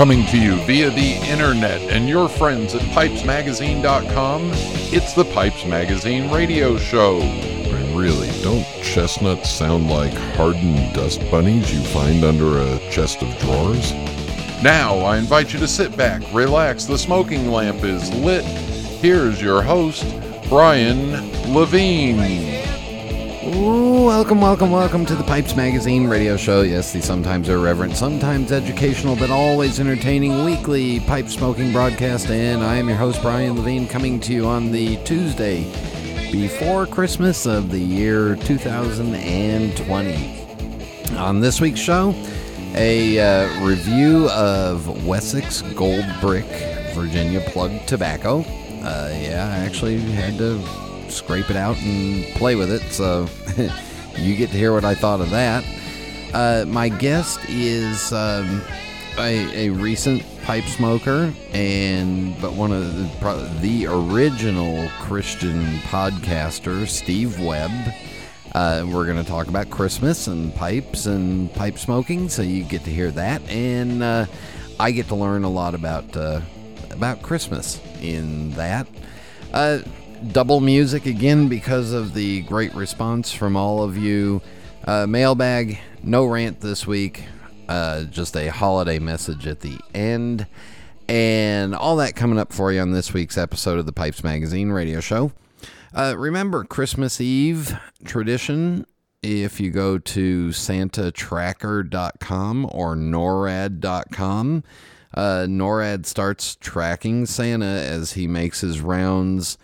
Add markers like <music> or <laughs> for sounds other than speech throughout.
Coming to you via the internet and your friends at pipesmagazine.com, it's the Pipes Magazine radio show. And really, don't chestnuts sound like hardened dust bunnies you find under a chest of drawers? Now, I invite you to sit back, relax, the smoking lamp is lit. Here's your host, Brian Levine. Welcome, welcome, welcome to the Pipes Magazine radio show. Yes, the sometimes irreverent, sometimes educational, but always entertaining weekly pipe smoking broadcast. And I am your host, Brian Levine, coming to you on the Tuesday before Christmas of the year 2020. On this week's show, a uh, review of Wessex Gold Brick Virginia Plug Tobacco. Uh, yeah, I actually had to scrape it out and play with it. So <laughs> you get to hear what I thought of that. Uh, my guest is um, a, a, recent pipe smoker, and but one of the, the original Christian podcaster, Steve Webb. Uh, we're going to talk about Christmas and pipes and pipe smoking, so you get to hear that, and uh, I get to learn a lot about uh, about Christmas in that. Double music again because of the great response from all of you. Uh, mailbag, no rant this week, uh, just a holiday message at the end. And all that coming up for you on this week's episode of the Pipes Magazine radio show. Uh, remember Christmas Eve tradition. If you go to santatracker.com or norad.com, uh, NORAD starts tracking Santa as he makes his rounds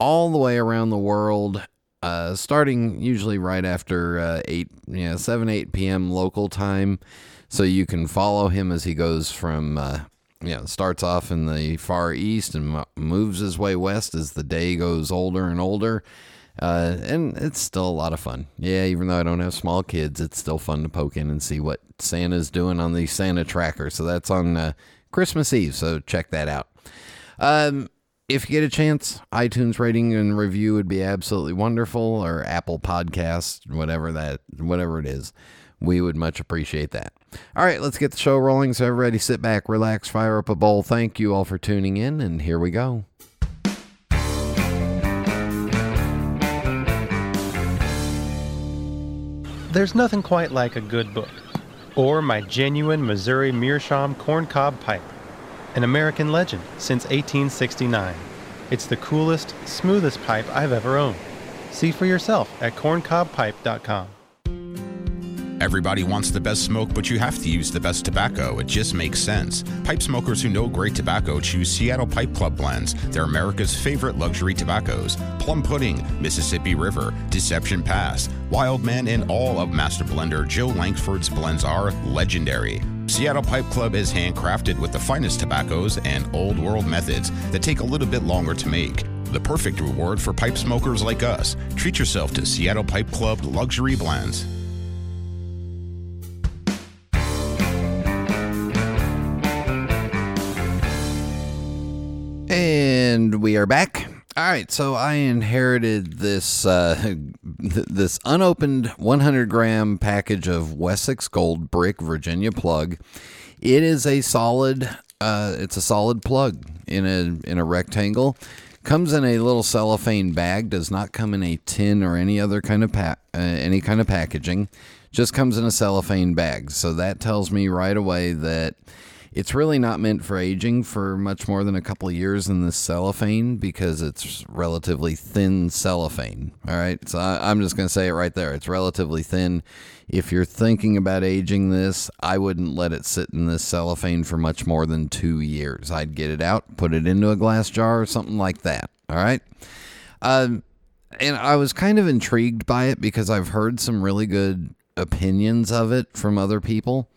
all the way around the world, uh, starting usually right after uh, 8, yeah, 7, 8 p.m. local time. So you can follow him as he goes from, uh, you know, starts off in the far east and moves his way west as the day goes older and older. Uh, and it's still a lot of fun. Yeah, even though I don't have small kids, it's still fun to poke in and see what Santa's doing on the Santa tracker. So that's on uh, Christmas Eve. So check that out. Um, if you get a chance, iTunes rating and review would be absolutely wonderful, or Apple Podcast, whatever that, whatever it is. We would much appreciate that. All right, let's get the show rolling. So everybody, sit back, relax, fire up a bowl. Thank you all for tuning in, and here we go. There's nothing quite like a good book, or my genuine Missouri Meerschaum corncob pipe an American legend since 1869. It's the coolest, smoothest pipe I've ever owned. See for yourself at corncobpipe.com. Everybody wants the best smoke, but you have to use the best tobacco. It just makes sense. Pipe smokers who know great tobacco choose Seattle Pipe Club blends. They're America's favorite luxury tobaccos. Plum Pudding, Mississippi River, Deception Pass, Wild Man, and all of Master Blender Joe Langford's blends are legendary. Seattle Pipe Club is handcrafted with the finest tobaccos and old world methods that take a little bit longer to make. The perfect reward for pipe smokers like us. Treat yourself to Seattle Pipe Club luxury blends. And we are back. All right, so I inherited this uh, <laughs> this unopened 100 gram package of Wessex Gold Brick Virginia plug. It is a solid. Uh, it's a solid plug in a in a rectangle. Comes in a little cellophane bag. Does not come in a tin or any other kind of pa- uh, any kind of packaging. Just comes in a cellophane bag. So that tells me right away that it's really not meant for aging for much more than a couple of years in this cellophane because it's relatively thin cellophane. All right. So I, am just going to say it right there. It's relatively thin. If you're thinking about aging this, I wouldn't let it sit in this cellophane for much more than two years. I'd get it out, put it into a glass jar or something like that. All right. Um, and I was kind of intrigued by it because I've heard some really good opinions of it from other people.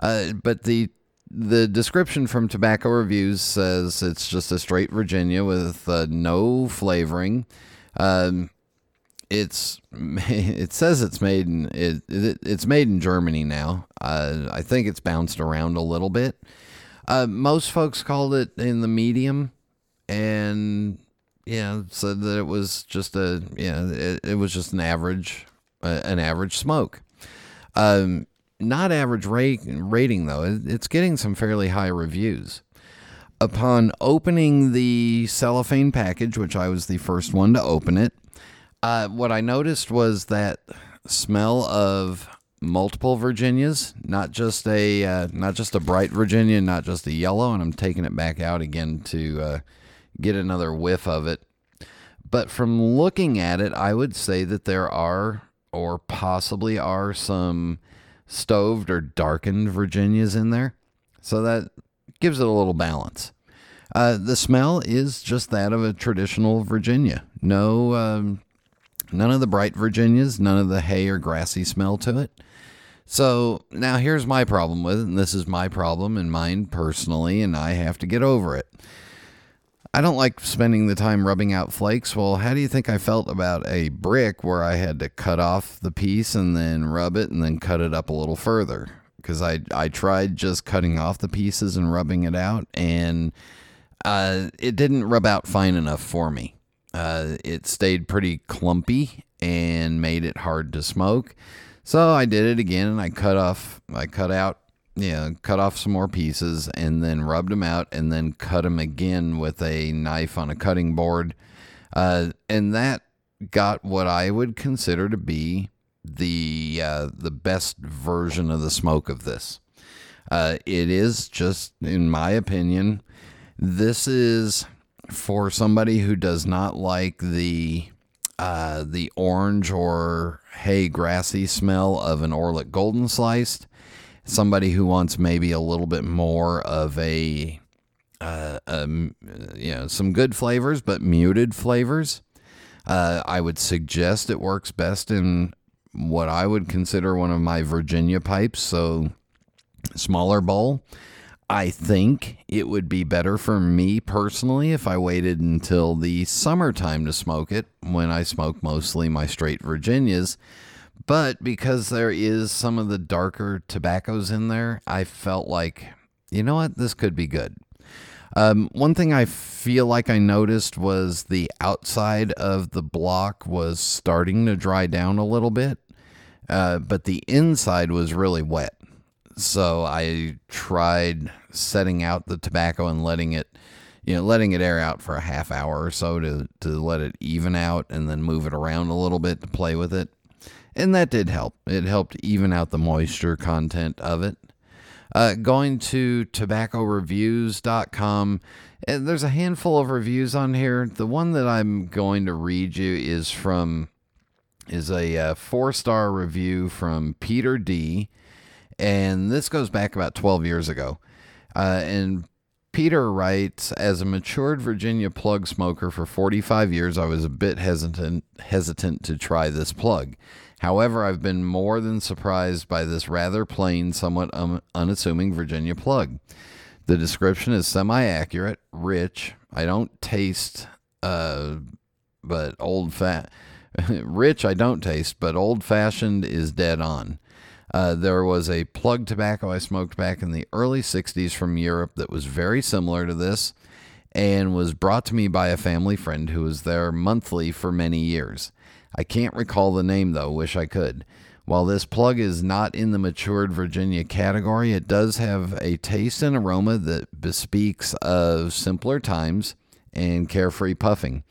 Uh, but the the description from Tobacco Reviews says it's just a straight Virginia with uh, no flavoring. Um, it's <laughs> it says it's made in it, it it's made in Germany now. Uh, I think it's bounced around a little bit. Uh, most folks called it in the medium, and yeah, said that it was just a yeah, it, it was just an average uh, an average smoke. Um, not average rate, rating though. It's getting some fairly high reviews. Upon opening the cellophane package, which I was the first one to open it, uh, what I noticed was that smell of multiple Virginias, not just a uh, not just a bright Virginia, not just a yellow, and I'm taking it back out again to uh, get another whiff of it. But from looking at it, I would say that there are, or possibly are, some stoved or darkened Virginias in there. So that gives it a little balance. Uh, the smell is just that of a traditional Virginia. No, um, none of the bright Virginias, none of the hay or grassy smell to it. So now here's my problem with it, and this is my problem and mine personally, and I have to get over it. I don't like spending the time rubbing out flakes. Well, how do you think I felt about a brick where I had to cut off the piece and then rub it and then cut it up a little further? Because I I tried just cutting off the pieces and rubbing it out, and uh, it didn't rub out fine enough for me. Uh, it stayed pretty clumpy and made it hard to smoke. So I did it again, and I cut off, I cut out, know, cut off some more pieces, and then rubbed them out, and then cut them again with a knife on a cutting board, uh, and that got what I would consider to be the uh, the best version of the smoke of this. Uh, it is just, in my opinion, this is for somebody who does not like the uh, the orange or hay grassy smell of an Orlik Golden Sliced. Somebody who wants maybe a little bit more of a, uh, um, you know, some good flavors but muted flavors. Uh, I would suggest it works best in what I would consider one of my Virginia pipes. So smaller bowl. I think it would be better for me personally if I waited until the summertime to smoke it when I smoke mostly my straight Virginias. But because there is some of the darker tobaccos in there, I felt like, you know what, this could be good. Um, one thing I feel like I noticed was the outside of the block was starting to dry down a little bit, uh, but the inside was really wet. So I tried setting out the tobacco and letting it, you know, letting it air out for a half hour or so to, to let it even out and then move it around a little bit to play with it. And that did help. It helped even out the moisture content of it. Uh, going to tobaccoreviews.com, uh, there's a handful of reviews on here. The one that I'm going to read you is from is a uh, four star review from Peter D. And this goes back about 12 years ago. Uh, and Peter writes, as a matured Virginia plug smoker for 45 years, I was a bit hesitant hesitant to try this plug. However, I've been more than surprised by this rather plain, somewhat um, unassuming Virginia plug. The description is semi accurate, rich. I don't taste, uh, but old fat. <laughs> rich, I don't taste, but old fashioned is dead on. Uh, there was a plug tobacco I smoked back in the early 60s from Europe that was very similar to this and was brought to me by a family friend who was there monthly for many years. I can't recall the name though, wish I could. While this plug is not in the matured Virginia category, it does have a taste and aroma that bespeaks of simpler times and carefree puffing.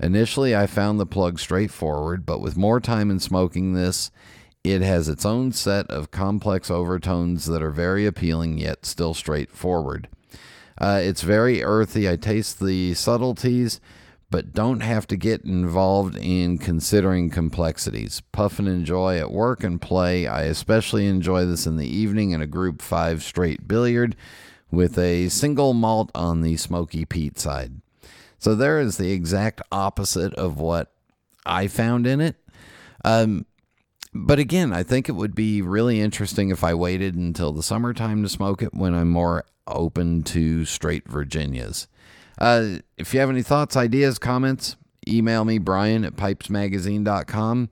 Initially, I found the plug straightforward, but with more time in smoking this, it has its own set of complex overtones that are very appealing yet still straightforward. Uh, it's very earthy. I taste the subtleties, but don't have to get involved in considering complexities. Puff and enjoy at work and play. I especially enjoy this in the evening in a group five straight billiard with a single malt on the smoky peat side. So there is the exact opposite of what I found in it. Um, but again, I think it would be really interesting if I waited until the summertime to smoke it when I'm more open to straight Virginias. Uh, if you have any thoughts, ideas, comments, email me, Brian at pipesmagazine.com.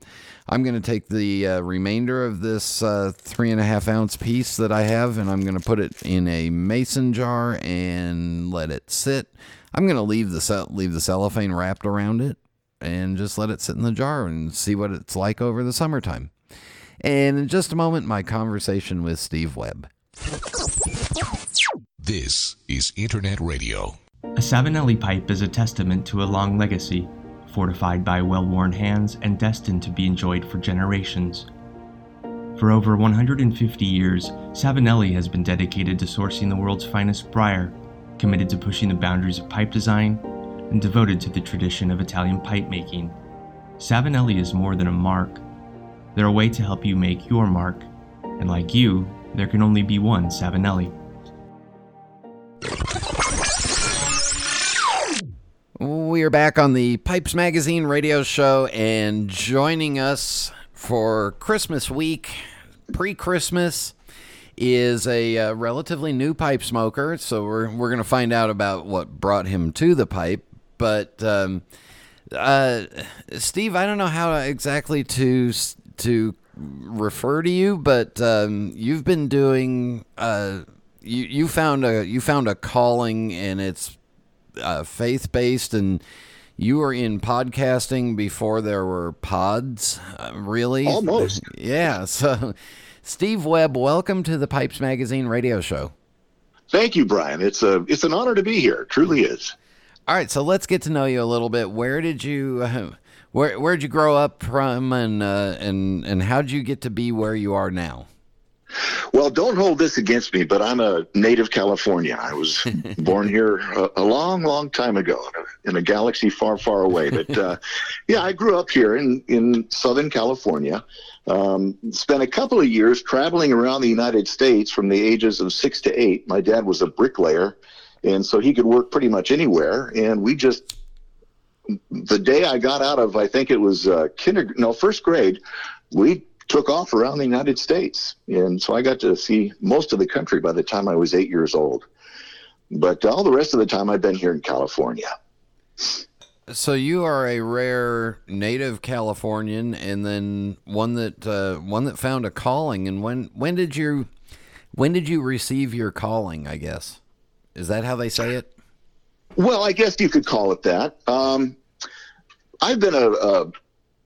I'm going to take the uh, remainder of this uh, three and a half ounce piece that I have and I'm going to put it in a mason jar and let it sit. I'm going to leave the, cell- leave the cellophane wrapped around it and just let it sit in the jar and see what it's like over the summertime. And in just a moment, my conversation with Steve Webb. This is Internet Radio. A Savinelli pipe is a testament to a long legacy, fortified by well worn hands and destined to be enjoyed for generations. For over 150 years, Savinelli has been dedicated to sourcing the world's finest briar, committed to pushing the boundaries of pipe design, and devoted to the tradition of Italian pipe making. Savinelli is more than a mark. They're a way to help you make your mark, and like you, there can only be one Savinelli. We are back on the Pipes Magazine radio show, and joining us for Christmas week, pre Christmas, is a uh, relatively new pipe smoker. So we're, we're going to find out about what brought him to the pipe. But um, uh, Steve, I don't know how exactly to to refer to you, but um, you've been doing. Uh, you you found a you found a calling, and it's uh, faith based, and you were in podcasting before there were pods. Uh, really, almost. <laughs> yeah. So, Steve Webb, welcome to the Pipes Magazine radio show. Thank you, Brian. It's a it's an honor to be here. It truly is. All right, so let's get to know you a little bit. Where did you uh, <laughs> where where'd you grow up from, and uh, and and how'd you get to be where you are now? Well, don't hold this against me, but I'm a native California. I was <laughs> born here a, a, long, long time ago in a galaxy far, far away. But uh, <laughs> yeah, I grew up here in in Southern California. Um, spent a couple of years traveling around the United States from the ages of six to eight. My dad was a bricklayer and so he could work pretty much anywhere. And we just the day I got out of I think it was uh, kindergarten, no first grade, we took off around the United States, and so I got to see most of the country by the time I was eight years old. But all the rest of the time, I've been here in California. So you are a rare native Californian, and then one that uh, one that found a calling. And when when did you when did you receive your calling? I guess. Is that how they say it? Well, I guess you could call it that. Um, I've been a, a,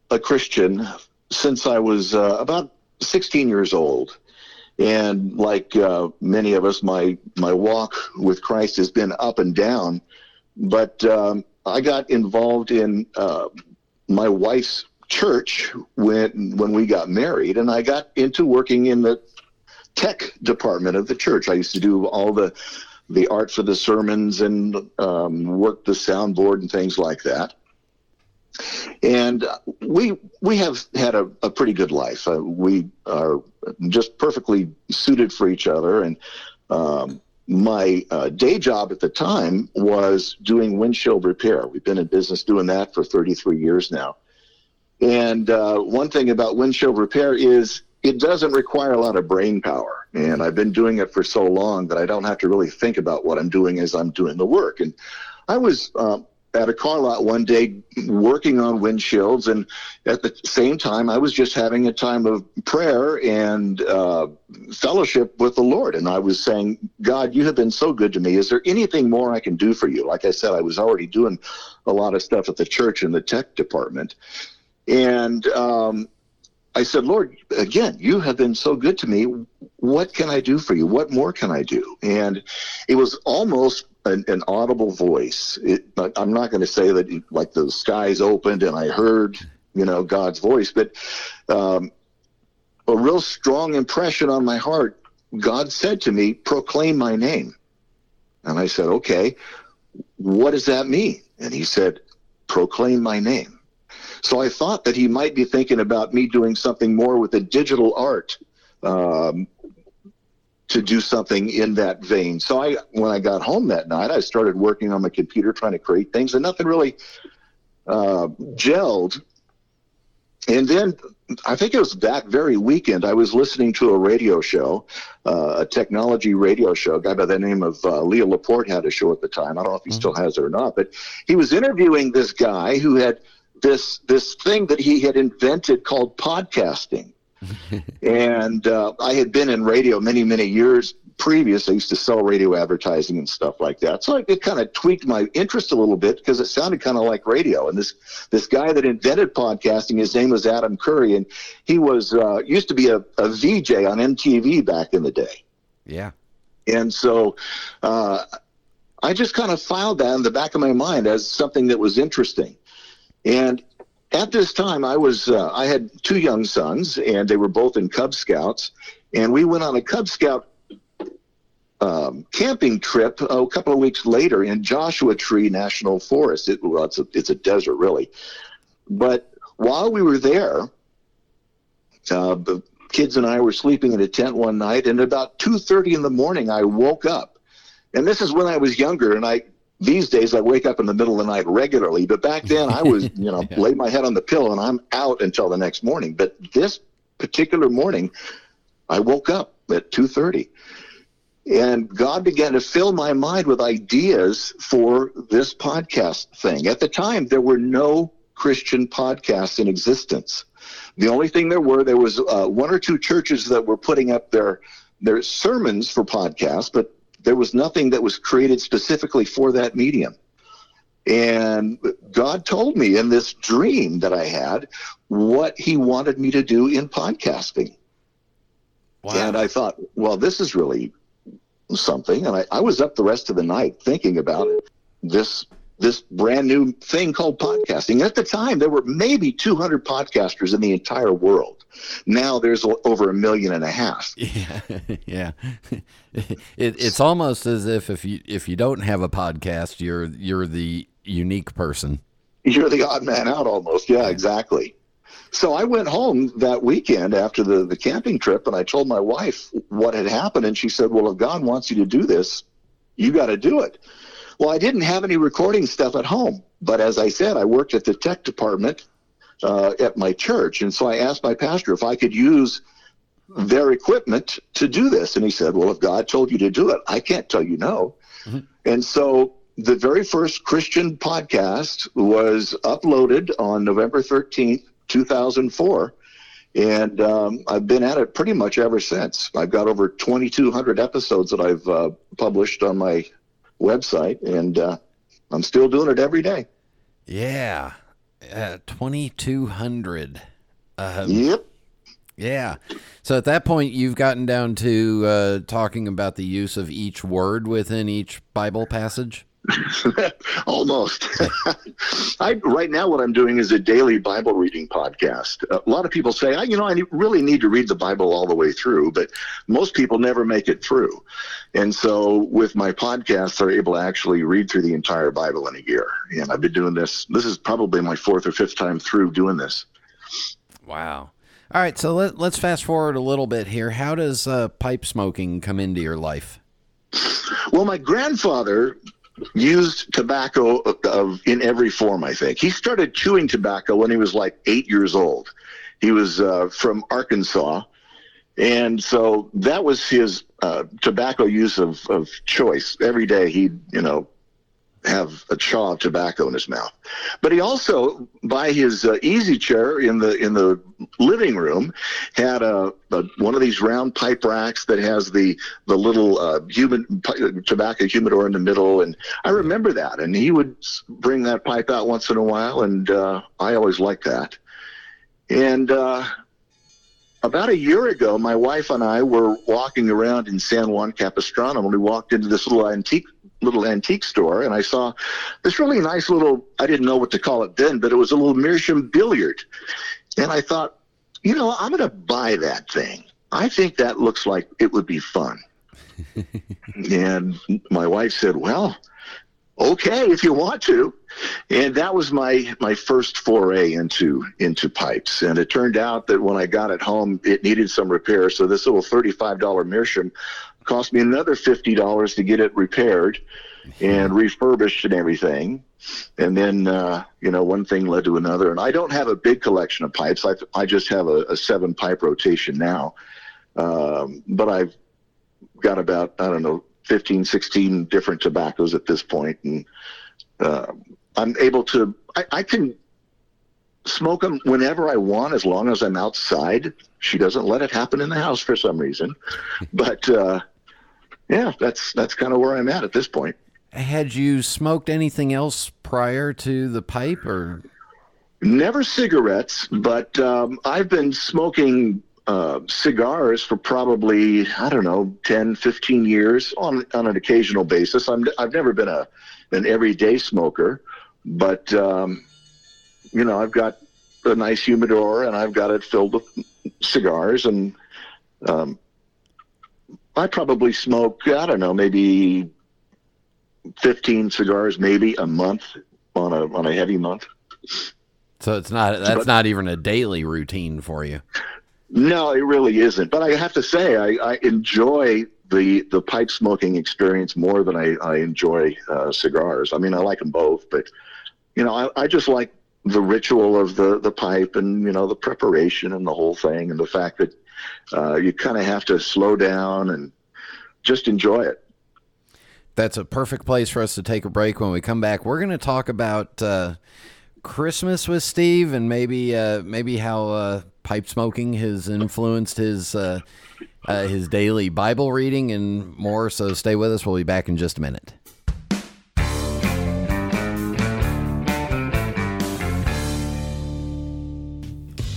a, Christian since I was uh, about 16 years old. And like uh, many of us, my, my walk with Christ has been up and down. But um, I got involved in uh, my wife's church when when we got married, and I got into working in the tech department of the church. I used to do all the the art for the sermons and um, work the soundboard and things like that. And we we have had a, a pretty good life. Uh, we are just perfectly suited for each other. And um, my uh, day job at the time was doing windshield repair. We've been in business doing that for 33 years now. And uh, one thing about windshield repair is it doesn't require a lot of brain power. And I've been doing it for so long that I don't have to really think about what I'm doing as I'm doing the work. And I was uh, at a car lot one day working on windshields, and at the same time, I was just having a time of prayer and uh, fellowship with the Lord. And I was saying, God, you have been so good to me. Is there anything more I can do for you? Like I said, I was already doing a lot of stuff at the church in the tech department. And um, I said, Lord, again, you have been so good to me. What can I do for you? What more can I do? And it was almost an, an audible voice. It, I'm not going to say that it, like the skies opened and I heard, you know, God's voice, but um, a real strong impression on my heart. God said to me, proclaim my name. And I said, okay, what does that mean? And he said, proclaim my name. So I thought that he might be thinking about me doing something more with the digital art um, to do something in that vein. So I, when I got home that night, I started working on my computer trying to create things, and nothing really uh, gelled. And then I think it was that very weekend, I was listening to a radio show, uh, a technology radio show. A guy by the name of uh, Leo Laporte had a show at the time. I don't know if he mm-hmm. still has it or not, but he was interviewing this guy who had this this thing that he had invented called podcasting. <laughs> and uh, I had been in radio many many years previous, I used to sell radio advertising and stuff like that. So it kind of tweaked my interest a little bit because it sounded kind of like radio. And this this guy that invented podcasting, his name was Adam Curry, and he was uh, used to be a, a VJ on MTV back in the day. Yeah. And so uh, I just kind of filed that in the back of my mind as something that was interesting. And at this time, I was uh, I had two young sons, and they were both in Cub Scouts, and we went on a Cub Scout um, camping trip oh, a couple of weeks later in Joshua Tree National Forest. It, well, it's a, it's a desert, really. But while we were there, uh, the kids and I were sleeping in a tent one night, and about 2.30 in the morning, I woke up. And this is when I was younger, and I these days I wake up in the middle of the night regularly. But back then, I was, <laughs> you know, yeah. lay my head on the pillow, and I'm out until the next morning. But this particular morning, I woke up at 2.30 and God began to fill my mind with ideas for this podcast thing. At the time, there were no Christian podcasts in existence. The only thing there were, there was uh, one or two churches that were putting up their their sermons for podcasts, but there was nothing that was created specifically for that medium. And God told me in this dream that I had what He wanted me to do in podcasting. Wow. And I thought, well, this is really something. And I, I was up the rest of the night thinking about this this brand new thing called podcasting. At the time, there were maybe 200 podcasters in the entire world. Now there's over a million and a half. <laughs> Yeah, <laughs> yeah. <laughs> It, it's almost as if if you if you don't have a podcast, you're you're the unique person. You're the odd man out, almost. Yeah, exactly. So I went home that weekend after the, the camping trip and I told my wife what had happened. And she said, Well, if God wants you to do this, you got to do it. Well, I didn't have any recording stuff at home. But as I said, I worked at the tech department uh, at my church. And so I asked my pastor if I could use their equipment to do this. And he said, Well, if God told you to do it, I can't tell you no. Mm-hmm. And so the very first Christian podcast was uploaded on November 13th, 2004. And um, I've been at it pretty much ever since. I've got over 2,200 episodes that I've uh, published on my website, and uh, I'm still doing it every day. Yeah, uh, 2,200. Um, yep. Yeah. So at that point, you've gotten down to uh, talking about the use of each word within each Bible passage? <laughs> Almost. <laughs> I right now what I'm doing is a daily Bible reading podcast. A lot of people say, I, you know, I really need to read the Bible all the way through, but most people never make it through. And so with my podcast, they're able to actually read through the entire Bible in a year. And I've been doing this. This is probably my fourth or fifth time through doing this. Wow. All right, so let, us fast forward a little bit here. How does uh, pipe smoking come into your life? Well, my grandfather used tobacco of, in every form, I think. He started chewing tobacco when he was like eight years old. He was uh, from Arkansas. And so that was his uh, tobacco use of, of choice. Every day he'd, you know, have a chaw of tobacco in his mouth. But he also, by his uh, easy chair in the in the living room, had a, a, one of these round pipe racks that has the the little uh, human tobacco humidor in the middle. And I remember that. And he would bring that pipe out once in a while, and uh, I always liked that. And uh, about a year ago, my wife and I were walking around in San Juan Capistrano, and we walked into this little antique little antique store and I saw this really nice little, I didn't know what to call it then, but it was a little Meerschaum billiard. And I thought, you know, I'm going to buy that thing. I think that looks like it would be fun. <laughs> and my wife said, well, okay, if you want to. And that was my, my first foray into, into pipes. And it turned out that when I got it home, it needed some repair. So this little $35 Meerschaum cost me another fifty dollars to get it repaired and refurbished and everything. And then uh, you know one thing led to another. And I don't have a big collection of pipes. I I just have a, a seven pipe rotation now. Um, but I've got about I don't know 15, 16 different tobaccos at this point, and uh, I'm able to. I, I can smoke them whenever I want as long as I'm outside. She doesn't let it happen in the house for some reason, <laughs> but uh, yeah, that's that's kind of where I'm at at this point. Had you smoked anything else prior to the pipe, or Never cigarettes, but um, I've been smoking uh, cigars for probably, I don't know, 10, 15 years on, on an occasional basis. I'm, I've never been a, an everyday smoker, but, um, you know, I've got a nice humidor and I've got it filled with cigars. And um, I probably smoke, I don't know, maybe 15 cigars, maybe a month on a, on a heavy month. so it's not that's But- not even a daily routine for you? No, it really isn't. But I have to say, I, I enjoy the the pipe smoking experience more than I, I enjoy uh, cigars. I mean, I like them both, but you know, I, I just like the ritual of the the pipe and you know the preparation and the whole thing and the fact that uh, you kind of have to slow down and just enjoy it. That's a perfect place for us to take a break. When we come back, we're going to talk about uh, Christmas with Steve and maybe uh, maybe how uh, pipe smoking has influenced his uh, uh, his daily Bible reading and more. So stay with us. We'll be back in just a minute.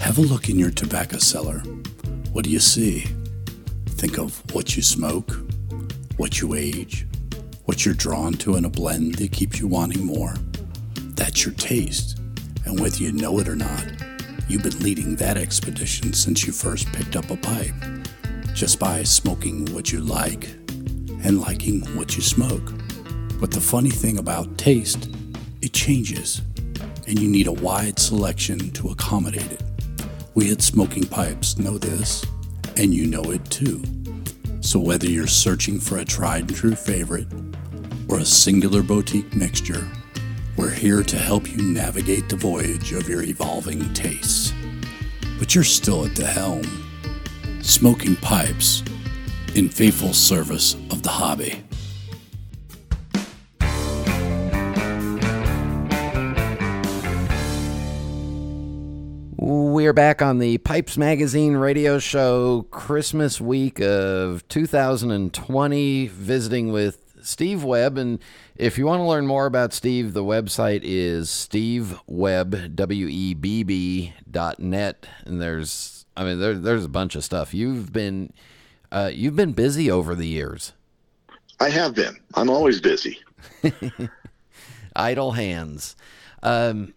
Have a look in your tobacco cellar. What do you see? Think of what you smoke, what you age, what you're drawn to in a blend that keeps you wanting more. That's your taste. And whether you know it or not, you've been leading that expedition since you first picked up a pipe, just by smoking what you like and liking what you smoke. But the funny thing about taste, it changes, and you need a wide selection to accommodate it. We at Smoking Pipes know this, and you know it too. So whether you're searching for a tried and true favorite or a singular boutique mixture, we're here to help you navigate the voyage of your evolving tastes. But you're still at the helm. Smoking Pipes, in faithful service of the hobby. We're back on the Pipes Magazine radio show Christmas week of 2020, visiting with Steve Webb. And if you want to learn more about Steve, the website is stevewebb, W-E-B-B dot net. And there's, I mean, there, there's a bunch of stuff. You've been, uh, you've been busy over the years. I have been. I'm always busy. <laughs> idle hands. Um,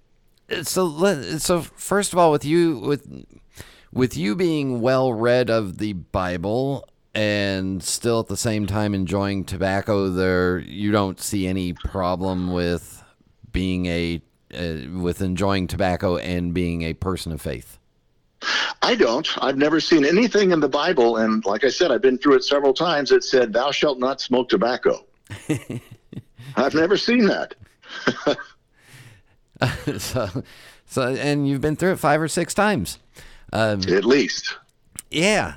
so let, so first of all, with you with with you being well read of the Bible and still at the same time enjoying tobacco, there you don't see any problem with being a uh, with enjoying tobacco and being a person of faith. I don't. I've never seen anything in the Bible, and like I said, I've been through it several times. It said, "Thou shalt not smoke tobacco." <laughs> I've never seen that. <laughs> <laughs> so, so and you've been through it five or six times. Um, At least. Yeah.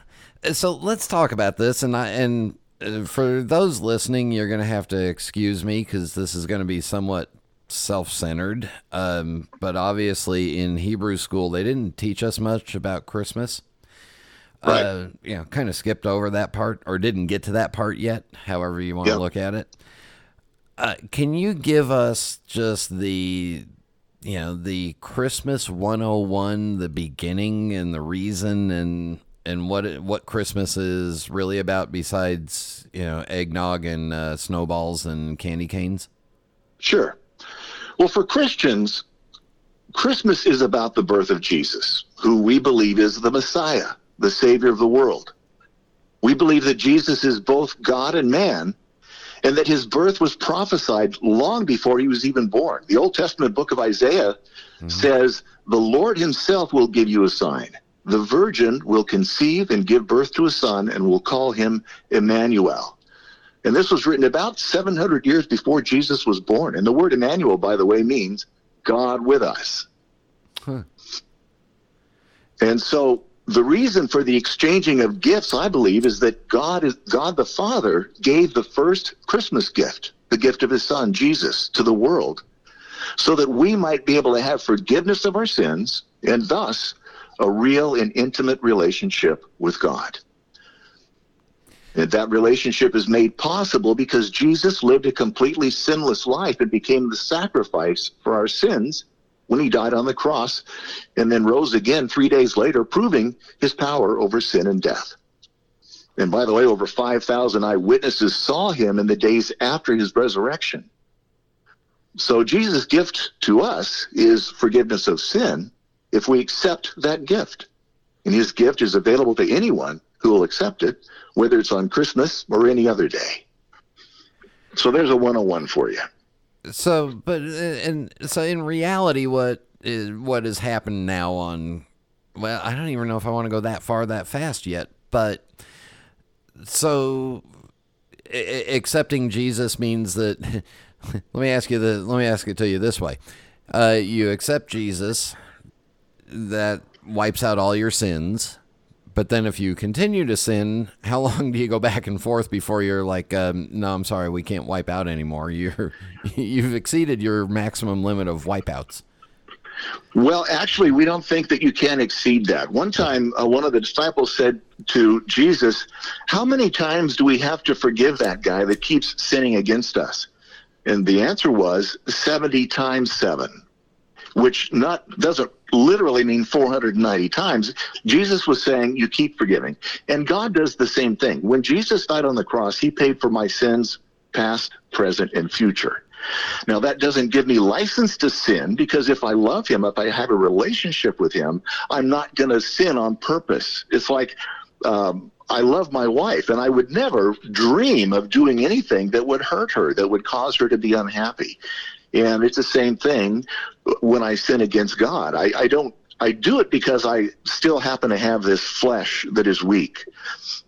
So let's talk about this, and I and uh, for those listening, you're going to have to excuse me because this is going to be somewhat self-centered. Um, but obviously, in Hebrew school, they didn't teach us much about Christmas. Right. Uh, you know, kind of skipped over that part, or didn't get to that part yet. However, you want to Yep. look at it. Uh, can you give us just the you know the christmas 101 the beginning and the reason and and what what christmas is really about besides you know eggnog and uh, snowballs and candy canes Sure. Well, for Christians, Christmas is about the birth of Jesus, who we believe is the Messiah, the Savior of the world. We believe that Jesus is both God and man, and that his birth was prophesied long before he was even born. The Old Testament book of Isaiah mm-hmm. says, The Lord himself will give you a sign. The virgin will conceive and give birth to a son, and will call him Emmanuel. And this was written about 700 years before Jesus was born. And the word Emmanuel, by the way, means God with us. Huh. And so the reason for the exchanging of gifts, I believe, is that God is God the Father gave the first Christmas gift, the gift of his son, Jesus, to the world, so that we might be able to have forgiveness of our sins and thus a real and intimate relationship with God. And that relationship is made possible because Jesus lived a completely sinless life and became the sacrifice for our sins when he died on the cross and then rose again three days later, proving his power over sin and death. And by the way, over 5,000 eyewitnesses saw him in the days after his resurrection. So Jesus' gift to us is forgiveness of sin if we accept that gift. And his gift is available to anyone who will accept it, whether it's on Christmas or any other day. So there's a 101 for you. So, but and so in reality, what is what has happened now on? Well, I don't even know if I want to go that far that fast yet. But so accepting Jesus means that. <laughs> let me ask you the. Let me ask it to you this way: uh, You accept Jesus, that wipes out all your sins. But then if you continue to sin, how <laughs> long do you go back and forth before you're like, um, no, I'm sorry, we can't wipe out anymore. <laughs> You're you've exceeded your maximum limit of wipeouts. Well, actually, we don't think that you can exceed that. One time, uh, one of the disciples said to Jesus, How many times do we have to forgive that guy that keeps sinning against us? And the answer was 70 times 7, which not doesn't literally mean 490 times. Jesus was saying, You keep forgiving. And God does the same thing. When Jesus died on the cross, he paid for my sins, past, present, and future. Now, that doesn't give me license to sin because if I love him, if I have a relationship with him, I'm not going to sin on purpose. It's like, um, I love my wife, and I would never dream of doing anything that would hurt her, that would cause her to be unhappy. And it's the same thing when I sin against God. I, I don't I do it because I still happen to have this flesh that is weak.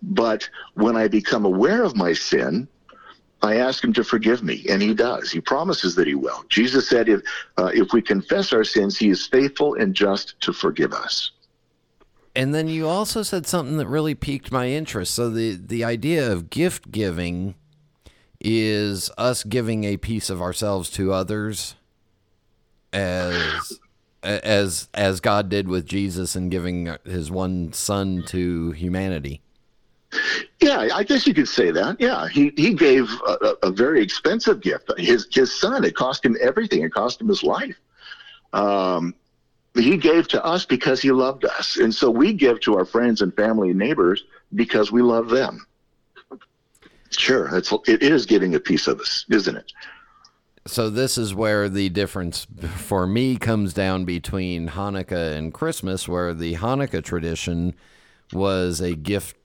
But when I become aware of my sin, I ask him to forgive me, and he does. He promises that he will. Jesus said, if, uh, if we confess our sins, he is faithful and just to forgive us. And then you also said something that really piqued my interest. So the, the idea of gift giving is us giving a piece of ourselves to others as as as God did with Jesus and giving his one son to humanity. Yeah, I guess you could say that. Yeah, he he gave a, a very expensive gift. His his son. It cost him everything. It cost him his life. Um, he gave to us because he loved us, and so we give to our friends and family and neighbors because we love them. Sure, it's it is giving a piece of us, isn't it? So this is where the difference for me comes down between Hanukkah and Christmas, where the Hanukkah tradition was a gift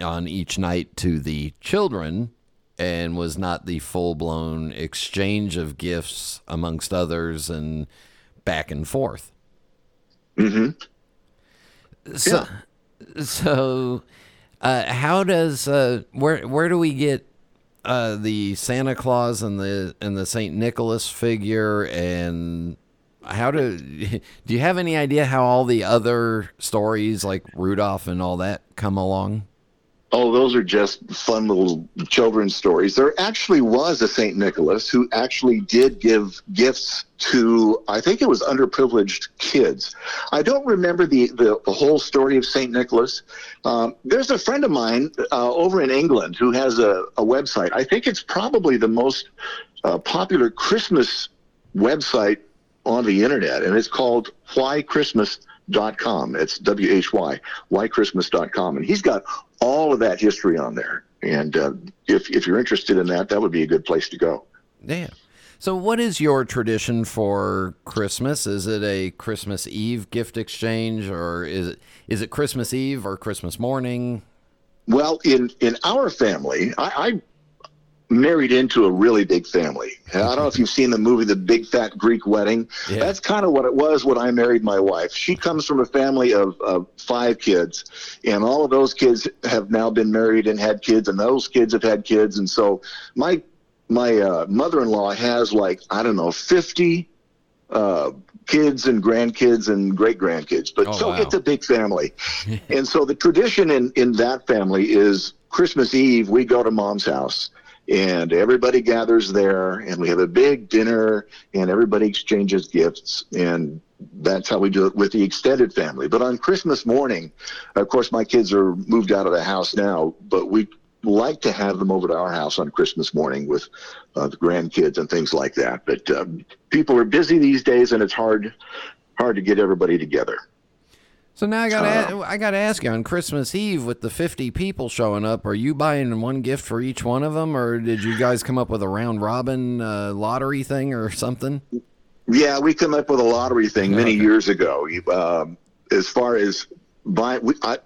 on each night to the children and was not the full blown exchange of gifts amongst others and back and forth. Mm-hmm. So, yeah. so uh, how does uh, where where do we get uh, the Santa Claus and the and the Saint Nicholas figure and how do <laughs> do you have any idea how all the other stories like Rudolph and all that come along? Oh, those are just fun little children's stories. There actually was a St. Nicholas who actually did give gifts to, I think it was underprivileged kids. I don't remember the, the, the whole story of St. Nicholas. Um, there's a friend of mine uh, over in England who has a, a website. I think it's probably the most uh, popular Christmas website on the internet, and it's called Why Christmas dot com. It's W H Y, whychristmas.com. And he's got all of that history on there. And uh, if, if you're interested in that, that would be a good place to go. Yeah. So, what is your tradition for Christmas? Is it a Christmas Eve gift exchange, or is it is it Christmas Eve or Christmas morning? Well, in in our family, I, I married into a really big family. I don't know if you've seen the movie The Big Fat Greek Wedding. Yeah. That's kind of what it was when I married my wife. She comes from a family of, of five kids, and all of those kids have now been married and had kids, and those kids have had kids. And so my my uh, mother-in-law has like I don't know fifty uh, kids and grandkids and great grandkids. But oh, so wow. it's a big family, <laughs> and so the tradition in in that family is Christmas Eve we go to mom's house and everybody gathers there and we have a big dinner and everybody exchanges gifts and that's how we do it with the extended family but on christmas morning of course my kids are moved out of the house now but we like to have them over to our house on Christmas morning with uh, the grandkids and things like that. But uh, people are busy these days, and it's hard hard to get everybody together. So now I got to I got to ask you on Christmas Eve with the 50 people showing up, are you buying one gift for each one of them or did you guys come up with a round robin uh, lottery thing or something? Yeah, we come up with a lottery thing many okay. years ago. Um, as far as buy we I,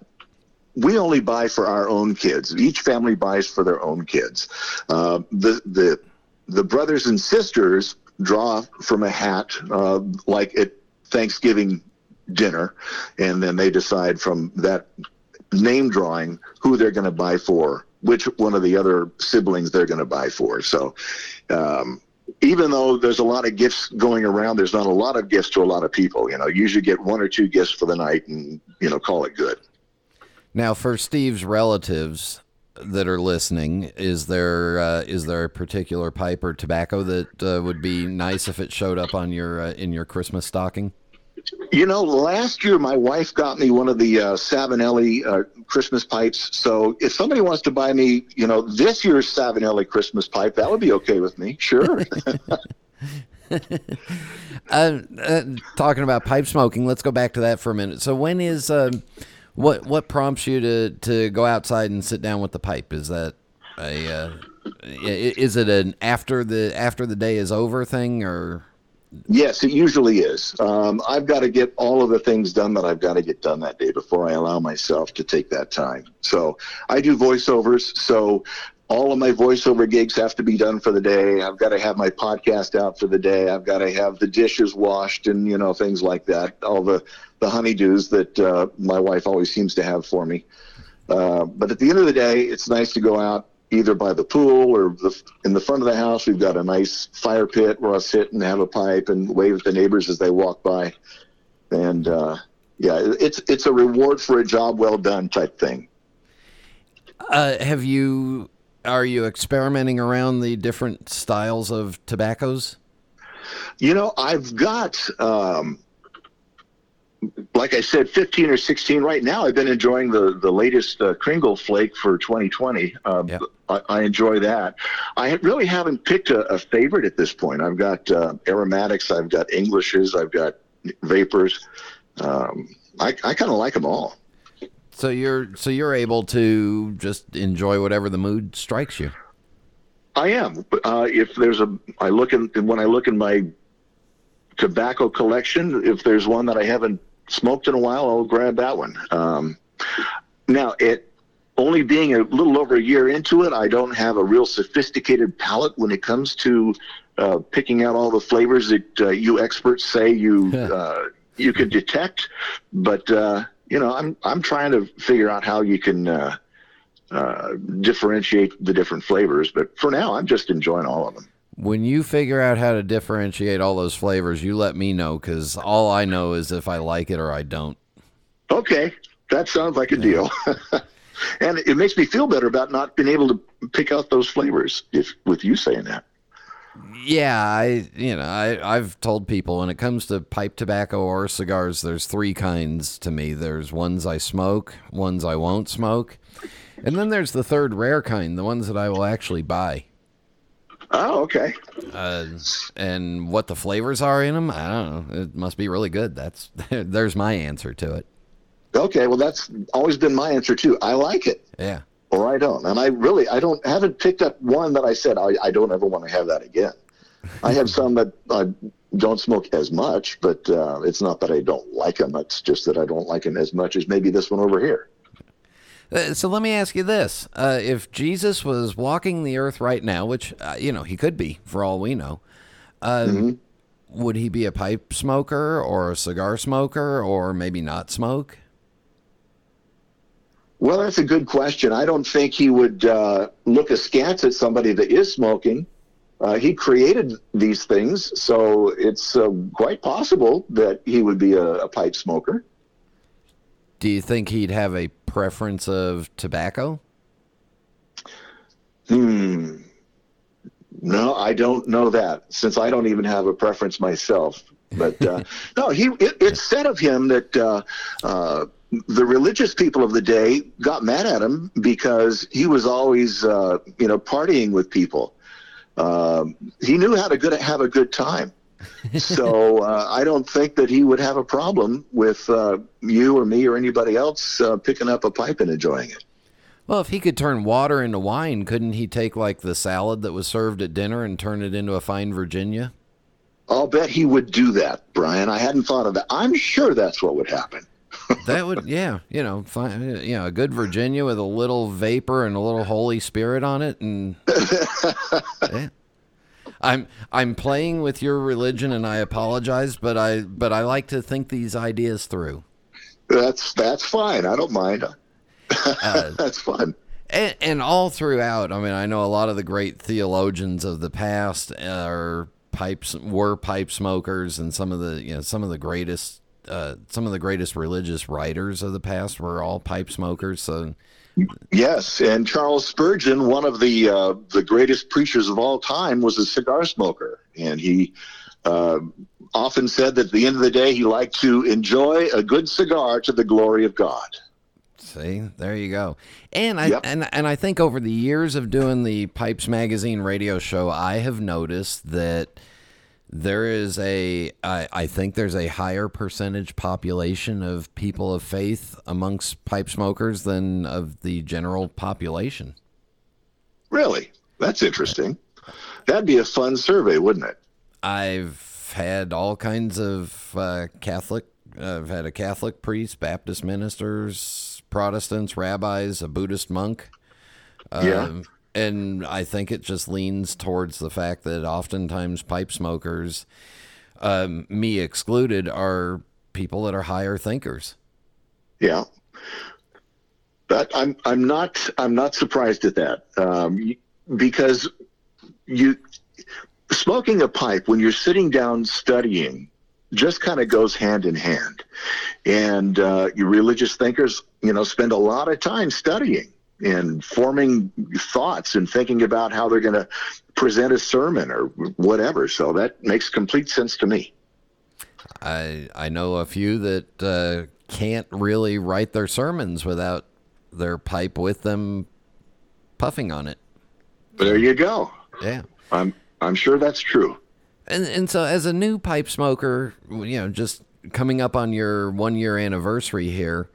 we only buy for our own kids. Each family buys for their own kids. Uh, the the the brothers and sisters draw from a hat uh, like at Thanksgiving dinner, and then they decide from that name drawing who they're going to buy for, which one of the other siblings they're going to buy for. So, um, even though there's a lot of gifts going around, there's not a lot of gifts to a lot of people. You know, usually get one or two gifts for the night, and you know, call it good. Now, for Steve's relatives that are listening, is there uh, is there a particular pipe or tobacco that uh, would be nice if it showed up on your uh, in your Christmas stocking? You know, last year my wife got me one of the uh, Savinelli uh, Christmas pipes. So if somebody wants to buy me, you know, this year's Savinelli Christmas pipe, that would be okay with me. Sure. uh, <laughs> <laughs> uh, talking about pipe smoking, let's go back to that for a minute. So when is um, what what prompts you to to go outside and sit down with the pipe? Is that a uh, is it an after the after the day is over thing or? Yes, it usually is. Um, I've got to get all of the things done that I've got to get done that day before I allow myself to take that time. So I do voiceovers. So all of my voiceover gigs have to be done for the day. I've got to have my podcast out for the day. I've got to have the dishes washed and you know things like that. All the the honeydews that uh, my wife always seems to have for me. Uh, but at the end of the day, it's nice to go out either by the pool or the, in the front of the house. We've got a nice fire pit where I'll sit and have a pipe and wave at the neighbors as they walk by. And uh, yeah, it's it's a reward for a job well done type thing. Uh, have you are you experimenting around the different styles of tobaccos? You know, I've got um, like I said, 15 or 16 right now. I've been enjoying the the latest uh, Kringle Flake for 2020. Um, yep. I, I, enjoy that. I really haven't picked a, a favorite at this point. I've got uh, aromatics, I've got Englishes, I've got vapors. Um, I, I kind of like them all. So you're so you're able to just enjoy whatever the mood strikes you. I am. Uh, if there's a, I look in when I look in my tobacco collection. If there's one that I haven't smoked in a while, I'll grab that one. Um, now, it only being a little over a year into it, I don't have a real sophisticated palate when it comes to uh, picking out all the flavors that uh, you experts say you <laughs> uh, you could detect. But uh, you know, I'm I'm trying to figure out how you can. Uh, uh, differentiate the different flavors, but for now, I'm just enjoying all of them. When you figure out how to differentiate all those flavors, you let me know because all I know is if I like it or I don't. Okay, that sounds like a yeah. deal. <laughs> and it makes me feel better about not being able to pick out those flavors if with you saying that. Yeah, I you know I I've told people when it comes to pipe tobacco or cigars, there's three kinds to me. There's ones I smoke, ones I won't smoke, and then there's the third rare kind, the ones that I will actually buy. Oh, okay. Uh, and what the flavors are in them, I don't know. It must be really good. That's <laughs> there's my answer to it. Okay, well that's always been my answer too. I like it. Yeah. Or I don't, and I really I don't haven't picked up one that I said I, I don't ever want to have that again. <laughs> I have some that I don't smoke as much, but uh, it's not that I don't like them. It's just that I don't like them as much as maybe this one over here. Uh, so let me ask you this: uh, If Jesus was walking the earth right now, which uh, you know he could be for all we know, um, mm-hmm. would he be a pipe smoker or a cigar smoker, or maybe not smoke? Well, that's a good question. I don't think he would uh, look askance at somebody that is smoking. Uh, he created these things, so it's uh, quite possible that he would be a, a pipe smoker. Do you think he'd have a preference of tobacco? Hmm. No, I don't know that since I don't even have a preference myself. But uh, <laughs> no, he it, it's said of him that uh, uh, the religious people of the day got mad at him because he was always, uh, you know, partying with people. Um, he knew how to good, have a good time. <laughs> so uh, I don't think that he would have a problem with uh, you or me or anybody else uh, picking up a pipe and enjoying it. Well, if he could turn water into wine, couldn't he take like the salad that was served at dinner and turn it into a fine Virginia? I'll bet he would do that, Brian. I hadn't thought of that. I'm sure that's what would happen. That would, yeah, you know, fine, you know, a good Virginia with a little vapor and a little Holy Spirit on it, and <laughs> yeah. I'm I'm playing with your religion, and I apologize, but I but I like to think these ideas through. That's that's fine. I don't mind. Uh, <laughs> that's fun. And, and, all throughout, I mean, I know a lot of the great theologians of the past are pipes were pipe smokers, and some of the you know some of the greatest uh, some of the greatest religious writers of the past were all pipe smokers. So Yes, and Charles Spurgeon, one of the uh, the greatest preachers of all time, was a cigar smoker, and he uh, often said that at the end of the day he liked to enjoy a good cigar to the glory of God. See, there you go. And I yep. and and I think over the years of doing the Pipes Magazine radio show, I have noticed that there is a I, I think there's a higher percentage population of people of faith amongst pipe smokers than of the general population. Really? That's interesting. That'd be a fun survey, wouldn't it? I've had all kinds of uh, Catholic. I've had a Catholic priest, Baptist ministers, Protestants, rabbis, a Buddhist monk. Yeah. And I think it just leans towards the fact that oftentimes pipe smokers, um, me excluded, are people that are higher thinkers. Yeah, but I'm I'm not I'm not surprised at that um, because you smoking a pipe when you're sitting down studying just kind of goes hand in hand, and uh, religious thinkers you know spend a lot of time studying and forming thoughts and thinking about how they're going to present a sermon or whatever. So that makes complete sense to me. I I know a few that uh, can't really write their sermons without their pipe with them puffing on it. There you go. Yeah, I'm I'm sure that's true. And and so as a new pipe smoker, you know, just coming up on your one year anniversary here,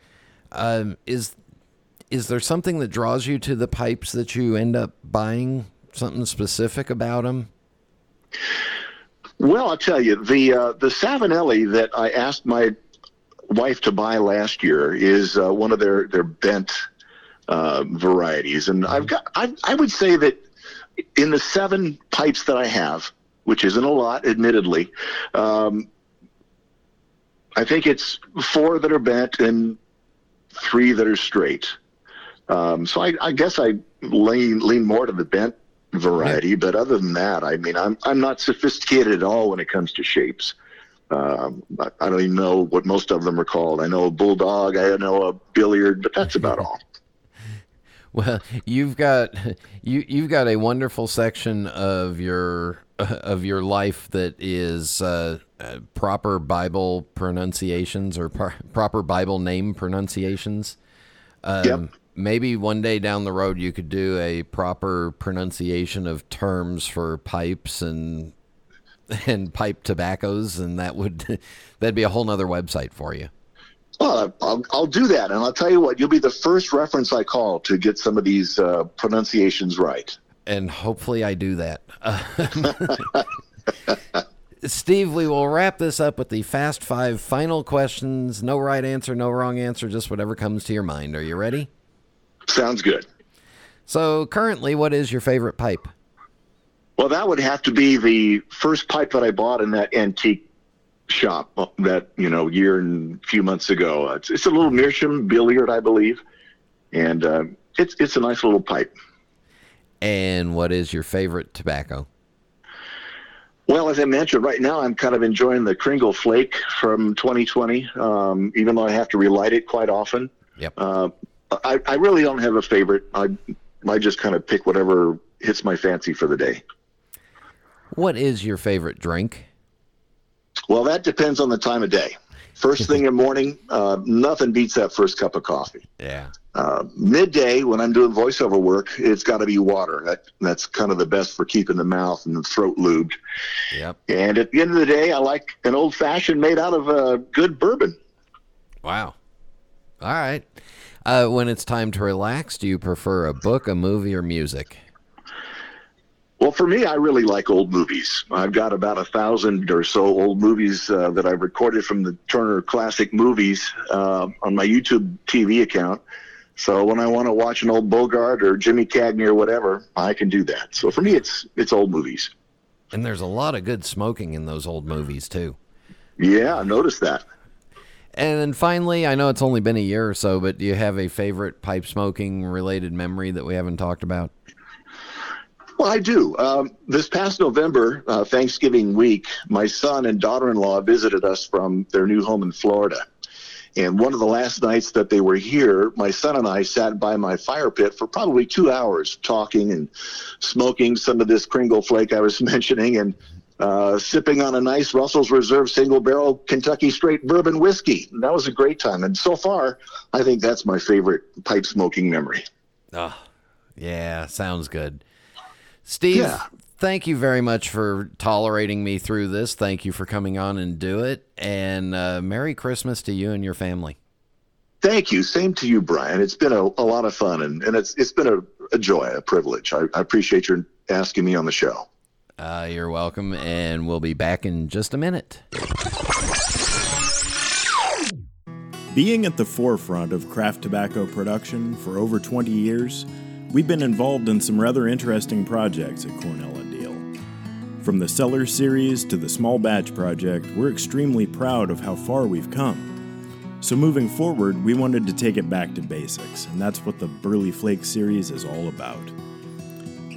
um, is is there something that draws you to the pipes that you end up buying? Something specific about them? Well, I'll tell you the uh, the Savinelli that I asked my wife to buy last year is uh, one of their their bent uh, varieties, and I've got I, I would say that in the seven pipes that I have, which isn't a lot, admittedly, um, I think it's four that are bent and three that are straight. Um, so I, I, guess I lean lean more to the bent variety, yeah. but other than that, I mean, I'm I'm not sophisticated at all when it comes to shapes. Um, I, I, don't even know what most of them are called. I know a bulldog, I know a billiard, but that's about all. <laughs> Well, you've got <laughs> you you've got a wonderful section of your <laughs> of your life that is uh, uh, proper Bible pronunciations or par- proper Bible name pronunciations. Um, yep maybe one day down the road you could do a proper pronunciation of terms for pipes and and pipe tobaccos and that would <laughs> that'd be a whole nother website for you well I'll, I'll do that and i'll tell you what you'll be the first reference i call to get some of these uh, pronunciations right and hopefully i do that <laughs> Steve, we will wrap this up with the fast five final questions. No right answer, no wrong answer, just whatever comes to your mind. Are you ready? Sounds good. So, currently, what is your favorite pipe? Well, that would have to be the first pipe that I bought in that antique shop uh, that you know year and a few months ago. It's, it's a little Meerschaum billiard, I believe, and uh, it's it's a nice little pipe. And what is your favorite tobacco? Well, as I mentioned, right now I'm kind of enjoying the Kringle Flake from 2020, um, even though I have to relight it quite often. Yep. Uh, I, I really don't have a favorite. I I just kind of pick whatever hits my fancy for the day. What is your favorite drink? Well, that depends on the time of day. First thing in the morning, uh, nothing beats that first cup of coffee. Yeah. Uh, midday, when I'm doing voiceover work, it's got to be water. That that's kind of the best for keeping the mouth and the throat lubed. Yep. And at the end of the day, I like an old fashioned made out of uh, good bourbon. Wow. All right. Uh, when it's time to relax, do you prefer a book, a movie, or music? Well, for me, I really like old movies. I've got about a thousand or so old movies uh, that I've recorded from the Turner Classic Movies uh, on my YouTube TV account. So when I want to watch an old Bogart or Jimmy Cagney or whatever, I can do that. So for me, it's it's old movies. And there's a lot of good smoking in those old movies too. Yeah, I noticed that. And then finally, I know it's only been a year or so, but do you have a favorite pipe smoking related memory that we haven't talked about? Well, I do. Um, this past November, uh, Thanksgiving week, my son and daughter in law visited us from their new home in Florida. And one of the last nights that they were here, my son and I sat by my fire pit for probably two hours talking and smoking some of this Kringle flake I was <laughs> mentioning and uh, sipping on a nice Russell's Reserve single barrel Kentucky straight bourbon whiskey. And that was a great time. And so far, I think that's my favorite pipe smoking memory. Oh, yeah, sounds good. Steve, Yeah. thank you very much for tolerating me through this. Thank you for coming on and do it. And uh, Merry Christmas to you and your family. Thank you. Same to you, Brian. It's been a, a lot of fun and, and it's it's been a, a joy, a privilege. I, I appreciate your asking me on the show. Uh, you're welcome, and we'll be back in just a minute. Being at the forefront of craft tobacco production for over 20 years, we've been involved in some rather interesting projects at Cornell and Diehl. From the Cellar series to the Small Batch project, we're extremely proud of how far we've come. So, moving forward, we wanted to take it back to basics, and that's what the Burley Flake series is all about.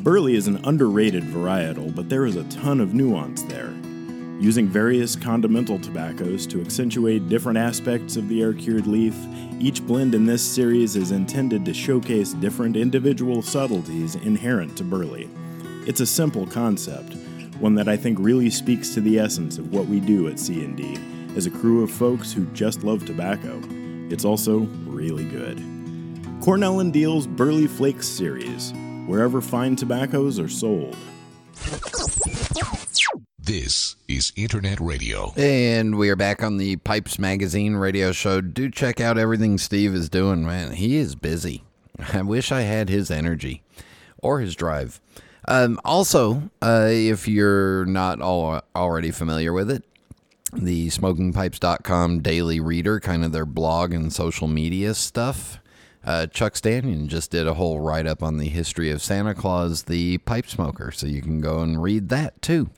Burley is an underrated varietal, but there is a ton of nuance there. Using various condimental tobaccos to accentuate different aspects of the air cured leaf, each blend in this series is intended to showcase different individual subtleties inherent to Burley. It's a simple concept, one that I think really speaks to the essence of what we do at C&D as a crew of folks who just love tobacco. It's also really good. Cornell and Diehl's Burley Flakes series, wherever fine tobaccos are sold. This is Internet Radio. And we are back on the Pipes Magazine radio show. Do check out everything Steve is doing, man. He is busy. <laughs> I wish I had his energy or his drive. Um, also, uh, if you're not all, already familiar with it, the smokingpipes.com daily reader, kind of their blog and social media stuff. Uh, Chuck Stanion just did a whole write up on the history of Santa Claus, the pipe smoker, so you can go and read that too.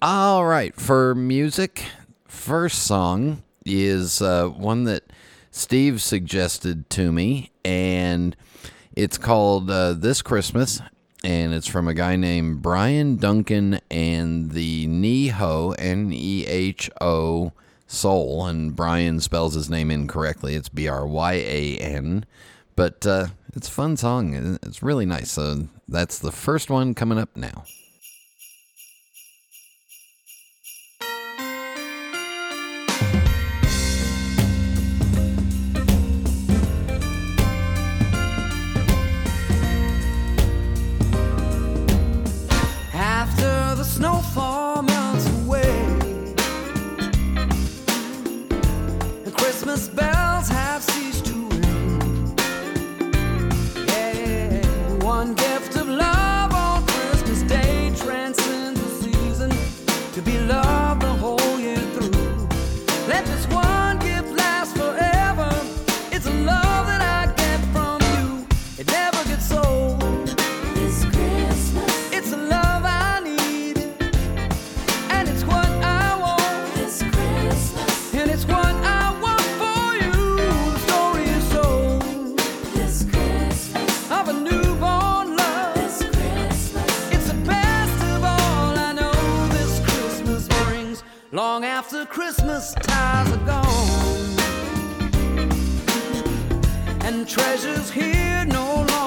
All right, for music, first song is uh, one that Steve suggested to me, and it's called uh, This Christmas, and it's from a guy named Bryan Duncan and the Neho, N E H O Soul, and Brian spells his name incorrectly. It's B R Y A N, but uh, it's a fun song. It's really nice. So that's the first one coming up now. Let this one Christmas ties are gone. And treasures here no longer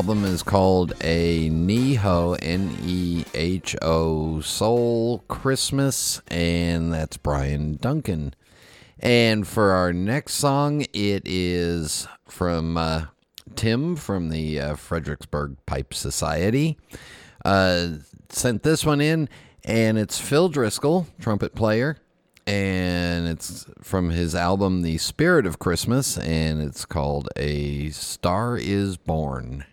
album is called A Neho, N E H O Soul Christmas, and that's Bryan Duncan. And for our next song, it is from uh, Tim from the uh, Fredericksburg Pipe Society. Uh, sent this one in, and it's Phil Driscoll, trumpet player, and it's from his album The Spirit of Christmas, and it's called A Star Is Born.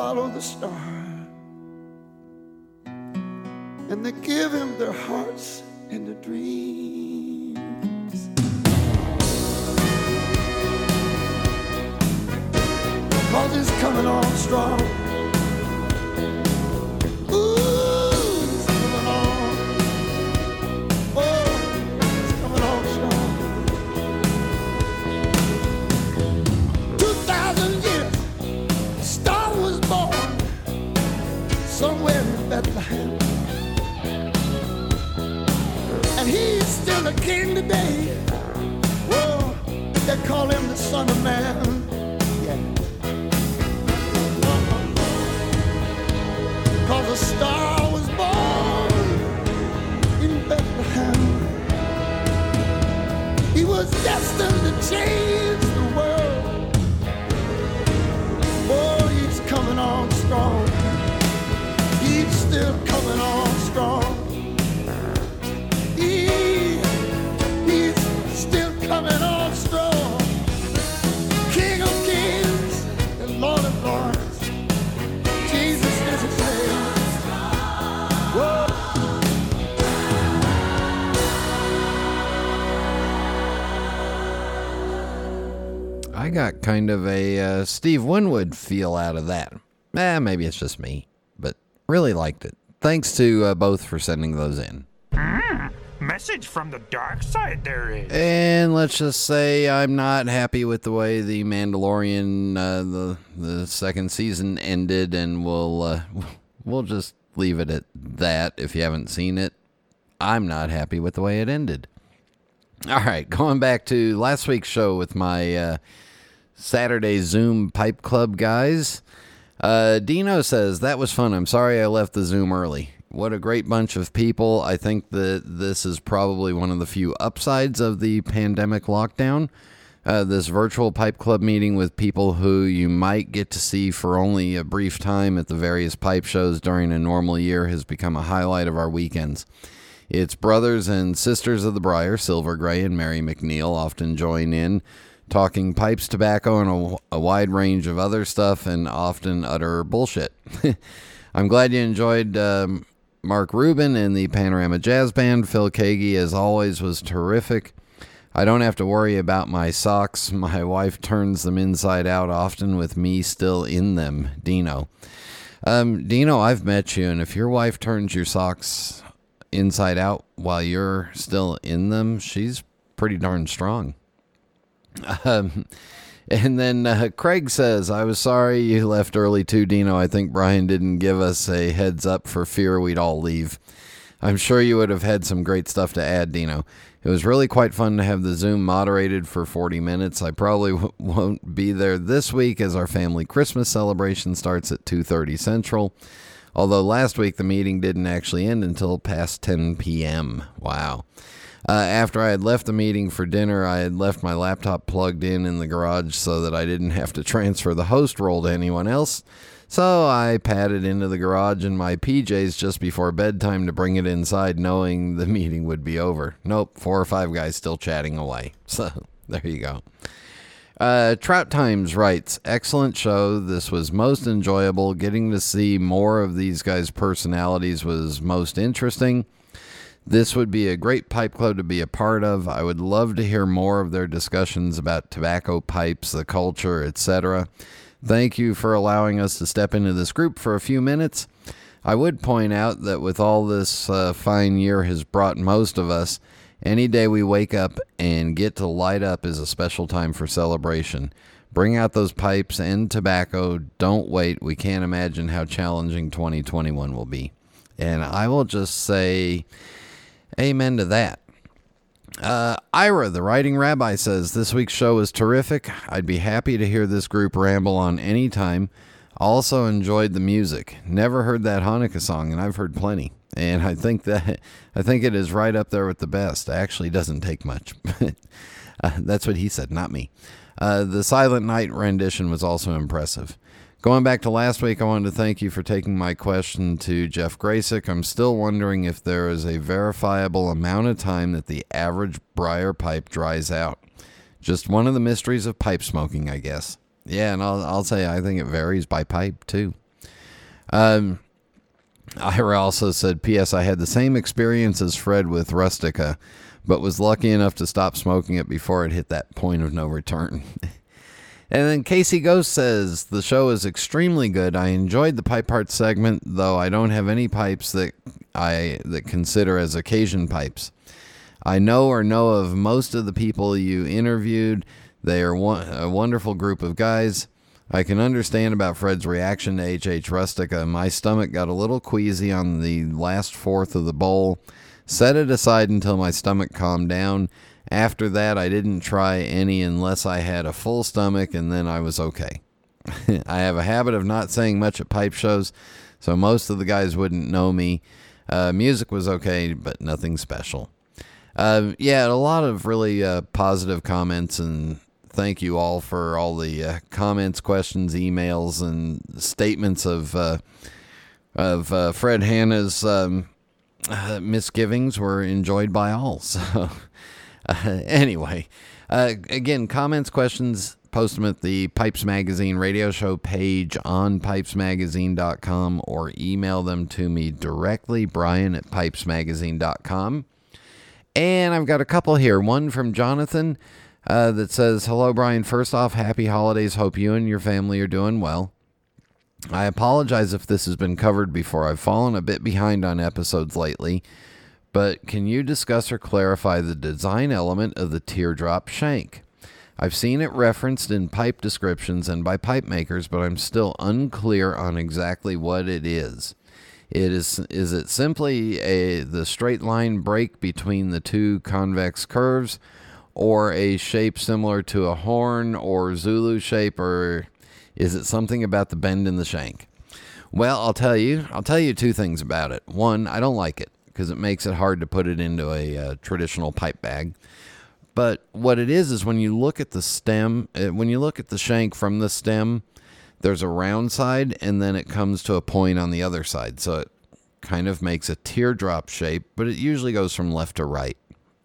Follow the star. And they give him their hearts and their dreams. Cause it's coming on strong. The king today. Whoa, they call him the Son of Man. Cause a star was born in Bethlehem. He was destined to change the world. Oh, he's coming on strong. He's still coming on strong. I got kind of a uh, Steve Winwood feel out of that. Eh, maybe it's just me, but really liked it. Thanks to uh, both for sending those in. Mm, message from the dark side there is. And let's just say I'm not happy with the way the Mandalorian uh, the the second season ended, and we'll uh, <laughs> we'll just leave it at that. If you haven't seen it, I'm not happy with the way it ended. All right, going back to last week's show with my uh, Saturday Zoom Pipe Club guys. Uh, Dino says that was fun. I'm sorry I left the Zoom early. What a great bunch of people. I think that this is probably one of the few upsides of the pandemic lockdown. Uh, this virtual pipe club meeting with people who you might get to see for only a brief time at the various pipe shows during a normal year has become a highlight of our weekends. Its brothers and sisters of the Briar, Silver Gray and Mary McNeil, often join in, talking pipes, tobacco, and a, a wide range of other stuff, and often utter bullshit. <laughs> I'm glad you enjoyed um, Mark Rubin and the Panorama Jazz Band. Phil Kagi, as always, was terrific. I don't have to worry about my socks. <laughs> My wife turns them inside out often with me still in them. Dino. Um, Dino, I've met you, and if your wife turns your socks inside out while you're still in them, she's pretty darn strong. Um, and then uh, Craig says, I was sorry you left early too, Dino. I think Brian didn't give us a heads up for fear we'd all leave. I'm sure you would have had some great stuff to add, Dino. It was really quite fun to have the Zoom moderated for 40 minutes. I probably w- won't be there this week as our family Christmas celebration starts at 2:30 Central. Although last week the meeting didn't actually end until past 10 p.m. Wow. Uh, after I had left the meeting for dinner, I had left my laptop plugged in in the garage so that I didn't have to transfer the host role to anyone else. So I padded into the garage in my PJs just before bedtime to bring it inside, knowing the <laughs> meeting would be over. Nope, four or five guys still chatting away. <laughs> So there you go. Uh, Trout Times writes, excellent show. This was most enjoyable. Getting to see more of these guys' personalities was most interesting. This would be a great pipe club to be a part of. I would love to hear more of their discussions about tobacco pipes, the culture, etc. Thank you for allowing us to step into this group for a few minutes. I would point out that with all this uh, fine year has brought most of us, any day we wake up and get to light up is a special time for celebration. Bring out those pipes and tobacco. Don't wait. We can't imagine how challenging 2021 will be. And I will just say amen to that. Uh, Ira, the writing rabbi, says this week's show is terrific. I'd be happy to hear this group ramble on any time. Also enjoyed the music. Never heard that Hanukkah song, and I've heard plenty. And I think that <laughs> I think it is right up there with the best. Actually, doesn't take much. <laughs> uh, that's what he said, not me. Uh, the Silent Night rendition was also impressive. Going back to last week, I wanted to thank you for taking my question to Jeff Gracik. I'm still wondering if there is a verifiable amount of time that the average briar pipe dries out. Just one of the mysteries of pipe smoking, I guess. Yeah, and I'll, I'll say I think it varies by pipe too. Um, Ira also said, P.S. I had the same experience as Fred with Rustica, but was lucky enough to stop smoking it before it hit that point of no return. <laughs> and then Casey Ghost says, The show is extremely good. I enjoyed the pipe part segment, though I don't have any pipes that I that consider as occasion pipes. I know or know of most of the people you interviewed. They are one, a wonderful group of guys. I can understand about Fred's reaction to HH Rustica. My stomach got a little queasy on the last fourth of the bowl. Set it aside until my stomach calmed down. After that, I didn't try any unless I had a full stomach, and then I was okay. <laughs> I have a habit of not saying much at pipe shows, so most of the guys wouldn't know me. Uh, music was okay, but nothing special. Uh, yeah, a lot of really uh, positive comments, and thank you all for all the uh, comments, questions, emails, and statements of uh, of uh, Fred Hanna's um, misgivings were enjoyed by all. <laughs> So, uh, <laughs> anyway, uh, again, comments, questions, post them at the Pipes Magazine radio show page on pipesmagazine.com or email them to me directly, Brian at pipesmagazine.com. And I've got a couple here. One from Jonathan uh, that says, Hello, Brian. First off, happy holidays. Hope you and your family are doing well. I apologize if this has been covered before. I've fallen a bit behind on episodes lately, but can you discuss or clarify the design element of the teardrop shank? I've seen it referenced in pipe descriptions and by pipe makers, but I'm still unclear on exactly what it is. It is is it simply a the straight line break between the two convex curves or a shape similar to a horn or Zulu shape or is it something about the bend in the shank? Well, I'll tell you. I'll tell you two things about it. One, I don't like it because it makes it hard to put it into a uh, traditional pipe bag. But what it is is when you look at the stem, uh, when you look at the shank from the stem, there's a round side and then it comes to a point on the other side. So it kind of makes a teardrop shape, but it usually goes from left to right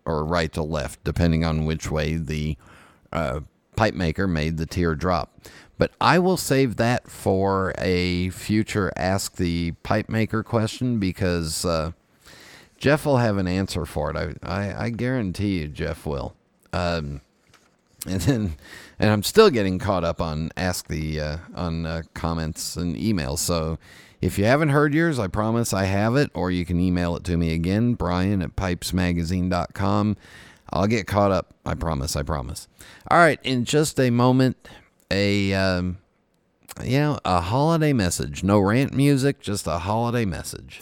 or right to left, depending on which way the uh, pipe maker made the teardrop. But I will save that for a future Ask the Pipe Maker question because uh, Jeff will have an answer for it. I, I, I guarantee you, Jeff will. Um, and then, and I'm still getting caught up on Ask the uh, on uh, comments and emails. So if you haven't heard yours, I promise I have it, or you can email it to me again, Brian at pipesmagazine.com. I'll get caught up. I promise. I promise. All right. In just a moment, a um, know a holiday message. No rant music, just a holiday message.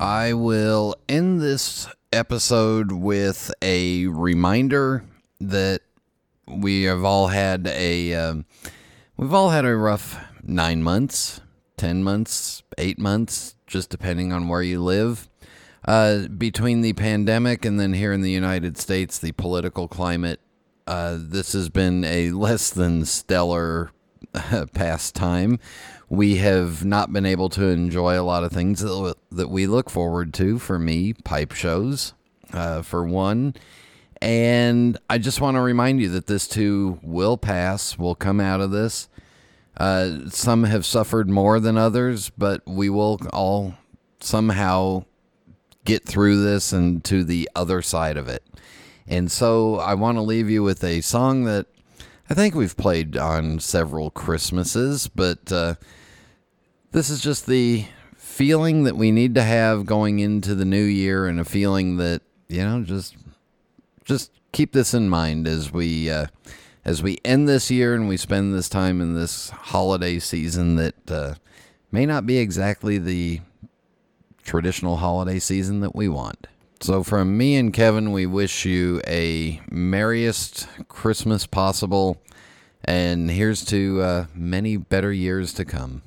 I will end this episode with a reminder that we have all had a um, we've all had a rough nine months, ten months, eight months, just depending on where you live. Uh, between the pandemic and then here in the United States, the political climate, uh, this has been a less than stellar <laughs> past time we have not been able to enjoy a lot of things that, we look forward to. For me, pipe shows, uh, for one. And I just want to remind you that this too will pass. We'll come out of this. Uh, some have suffered more than others, but we will all somehow get through this and to the other side of it. And so I want to leave you with a song that I think we've played on several Christmases, but uh, this is just the feeling that we need to have going into the new year, and a feeling that you know just just keep this in mind as we uh, as we end this year and we spend this time in this holiday season that uh, may not be exactly the traditional holiday season that we want. So, from me and Kevin, we wish you a merriest Christmas possible, and here's to uh, many better years to come.